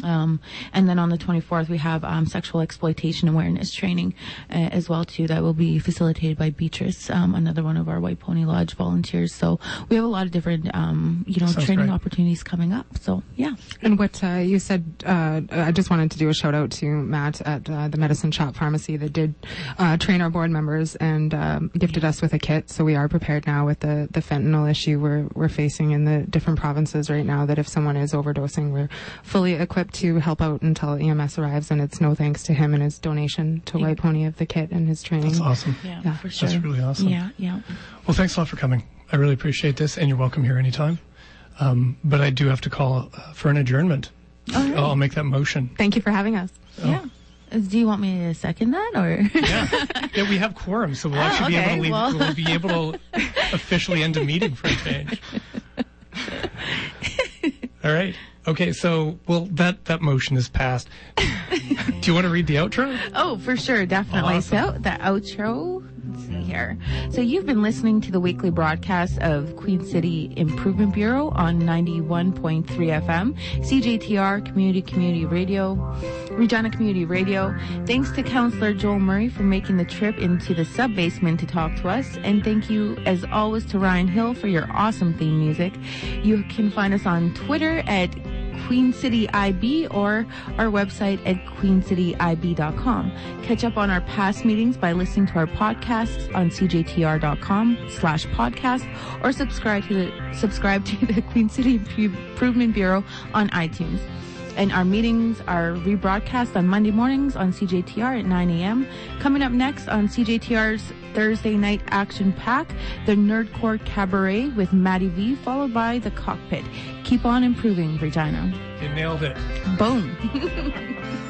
Um, and then on the 24th, we have um, sexual exploitation awareness training uh, as well too. That will be facilitated by Beatrice, um, another one of our White Pony Lodge volunteers. So we have a lot of different, um, you know, Sounds training great. opportunities coming up. So yeah, And what uh, you said, uh, I just wanted to do a shout out to Matt at uh, the Medicine Shop Pharmacy that did uh, train our board members and um, gifted us with a kit. So we are prepared now with the, the fentanyl issue we're, we're facing in the different provinces right now. That if someone is overdosing, we're fully equipped to help out until EMS arrives, and it's no thanks to him and his donation to White Pony of the kit and his training. That's awesome. Yeah, Yeah. for sure. That's really awesome. Yeah, yeah. Well, thanks a lot for coming. I really appreciate this, and you're welcome here anytime. Um, but I do have to call uh, for an adjournment. All right. I'll make that motion. Thank you for having us. Yeah. Uh, Do you want me to second that or? Yeah, yeah, we have quorum, so we'll Oh, actually okay, be able to leave, well. we'll be able to officially end a meeting for a change. All right. Okay. So, well, that that motion is passed. Do you want to read the outro? Oh, for sure, definitely. Awesome. So the outro. Let's see here. So you've been listening to the weekly broadcast of Queen City Improvement Bureau on 91.3 FM, CJTR Community Community Radio, Regina Community Radio. Thanks to Councillor Joel Murray for making the trip into the sub basement to talk to us, and thank you as always to Ryan Hill for your awesome theme music. You can find us on Twitter at Queen City IB or our website at queencityib.com. Catch up on our past meetings by listening to our podcasts on cjtr.com slash podcast or subscribe to the, subscribe to the Queen City Improvement Bureau on iTunes. And our meetings are rebroadcast on Monday mornings on CJTR at 9 a.m. Coming up next on CJTR's Thursday night action pack, the Nerdcore Cabaret with Maddie V, followed by the Cockpit. Keep on improving, Regina. You nailed it. Boom.